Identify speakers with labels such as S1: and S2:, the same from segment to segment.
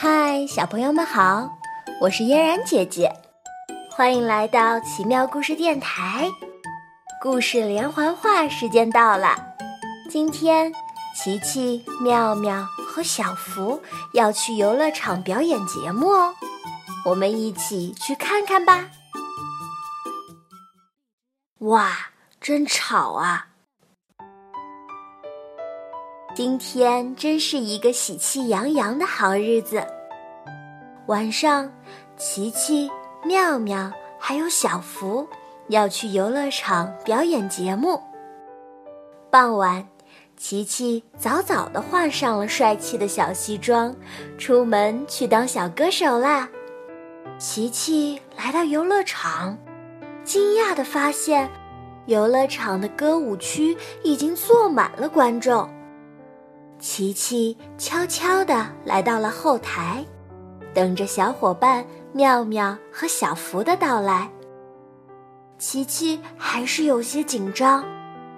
S1: 嗨，小朋友们好，我是嫣然姐姐，欢迎来到奇妙故事电台。故事连环画时间到了，今天琪琪、妙妙和小福要去游乐场表演节目哦，我们一起去看看吧。哇，真吵啊！今天真是一个喜气洋洋的好日子。晚上，琪琪、妙妙还有小福要去游乐场表演节目。傍晚，琪琪早早的换上了帅气的小西装，出门去当小歌手啦。琪琪来到游乐场，惊讶的发现，游乐场的歌舞区已经坐满了观众。琪琪悄悄地来到了后台，等着小伙伴妙妙和小福的到来。琪琪还是有些紧张，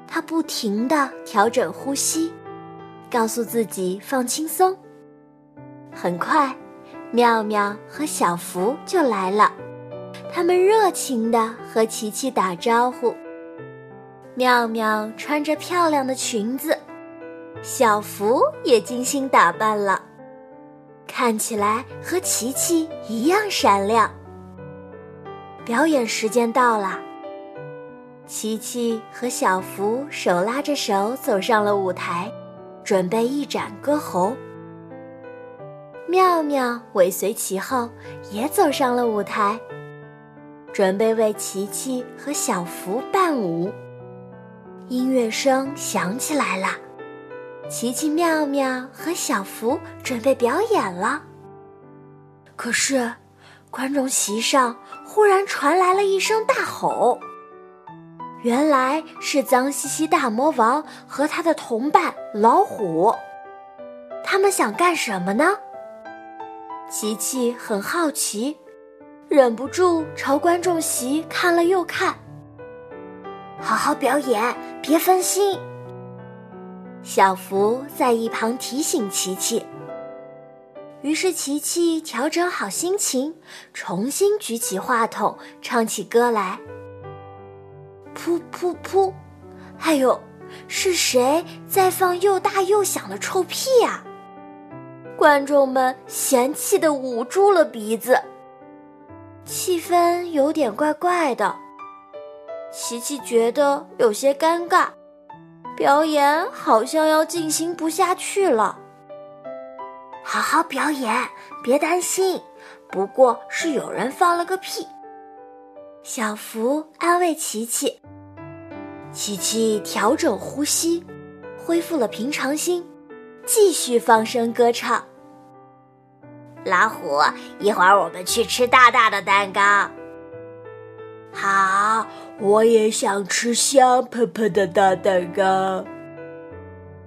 S1: 她不停地调整呼吸，告诉自己放轻松。很快，妙妙和小福就来了，他们热情地和琪琪打招呼。妙妙穿着漂亮的裙子。小福也精心打扮了，看起来和琪琪一样闪亮。表演时间到了，琪琪和小福手拉着手走上了舞台，准备一展歌喉。妙妙尾随其后，也走上了舞台，准备为琪琪和小福伴舞。音乐声响起来了。奇奇妙妙和小福准备表演了。可是，观众席上忽然传来了一声大吼。原来是脏兮兮大魔王和他的同伴老虎。他们想干什么呢？琪琪很好奇，忍不住朝观众席看了又看。好好表演，别分心。小福在一旁提醒琪琪。于是琪琪调整好心情，重新举起话筒，唱起歌来。噗噗噗！哎呦，是谁在放又大又响的臭屁呀？观众们嫌弃的捂住了鼻子，气氛有点怪怪的。琪琪觉得有些尴尬。表演好像要进行不下去了。好好表演，别担心，不过是有人放了个屁。小福安慰琪琪。琪琪调整呼吸，恢复了平常心，继续放声歌唱。老虎，一会儿我们去吃大大的蛋糕。
S2: 我也想吃香喷喷的大蛋糕。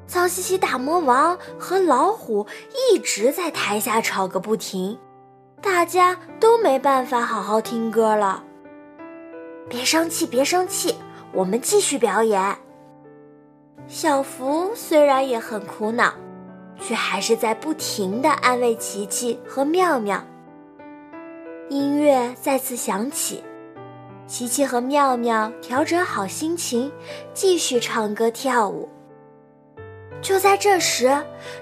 S1: 脏兮兮大魔王和老虎一直在台下吵个不停，大家都没办法好好听歌了。别生气，别生气，我们继续表演。小福虽然也很苦恼，却还是在不停的安慰琪琪和妙妙。音乐再次响起。琪琪和妙妙调整好心情，继续唱歌跳舞。就在这时，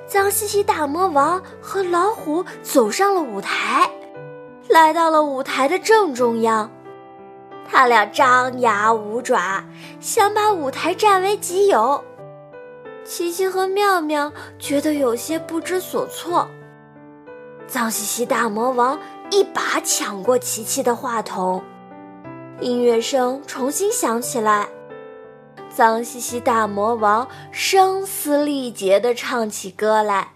S1: 脏兮兮大魔王和老虎走上了舞台，来到了舞台的正中央。他俩张牙舞爪，想把舞台占为己有。琪琪和妙妙觉得有些不知所措。脏兮兮大魔王一把抢过琪琪的话筒。音乐声重新响起来，脏兮兮大魔王声嘶力竭地唱起歌来。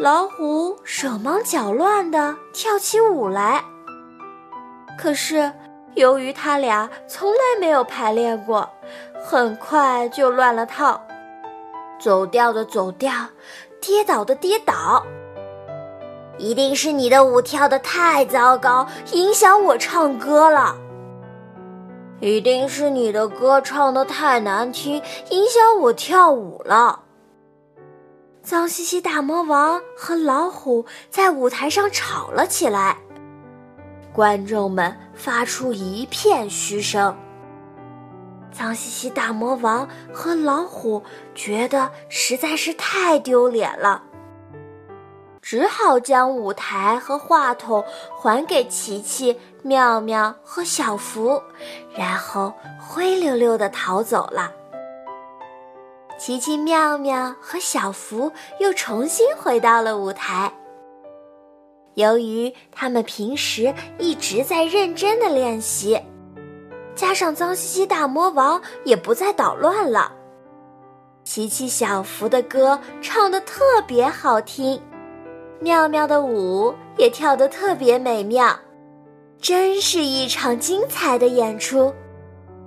S1: 老虎手忙脚乱地跳起舞来。可是，由于他俩从来没有排练过，很快就乱了套，走调的走调，跌倒的跌倒。一定是你的舞跳得太糟糕，影响我唱歌了。一定是你的歌唱的太难听，影响我跳舞了。脏兮兮大魔王和老虎在舞台上吵了起来，观众们发出一片嘘声。脏兮兮大魔王和老虎觉得实在是太丢脸了，只好将舞台和话筒还给琪琪、妙妙和小福，然后灰溜溜地逃走了。奇奇妙妙和小福又重新回到了舞台。由于他们平时一直在认真的练习，加上脏兮兮大魔王也不再捣乱了，奇奇小福的歌唱得特别好听，妙妙的舞也跳得特别美妙，真是一场精彩的演出。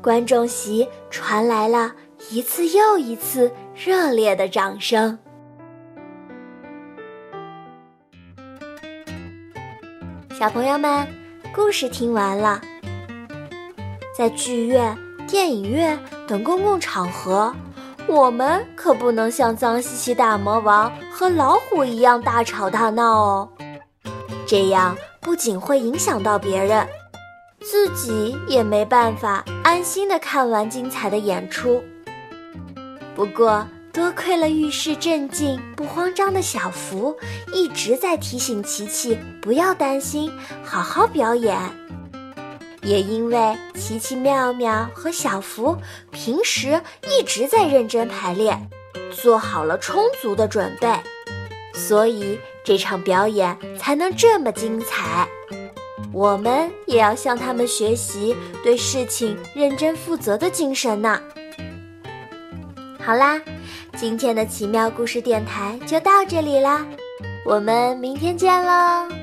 S1: 观众席传来了。一次又一次热烈的掌声。小朋友们，故事听完了。在剧院、电影院等公共场合，我们可不能像脏兮兮大魔王和老虎一样大吵大闹哦。这样不仅会影响到别人，自己也没办法安心的看完精彩的演出。不过，多亏了遇事镇静、不慌张的小福，一直在提醒琪琪不要担心，好好表演。也因为琪琪妙妙和小福平时一直在认真排练，做好了充足的准备，所以这场表演才能这么精彩。我们也要向他们学习对事情认真负责的精神呢。好啦，今天的奇妙故事电台就到这里啦，我们明天见喽。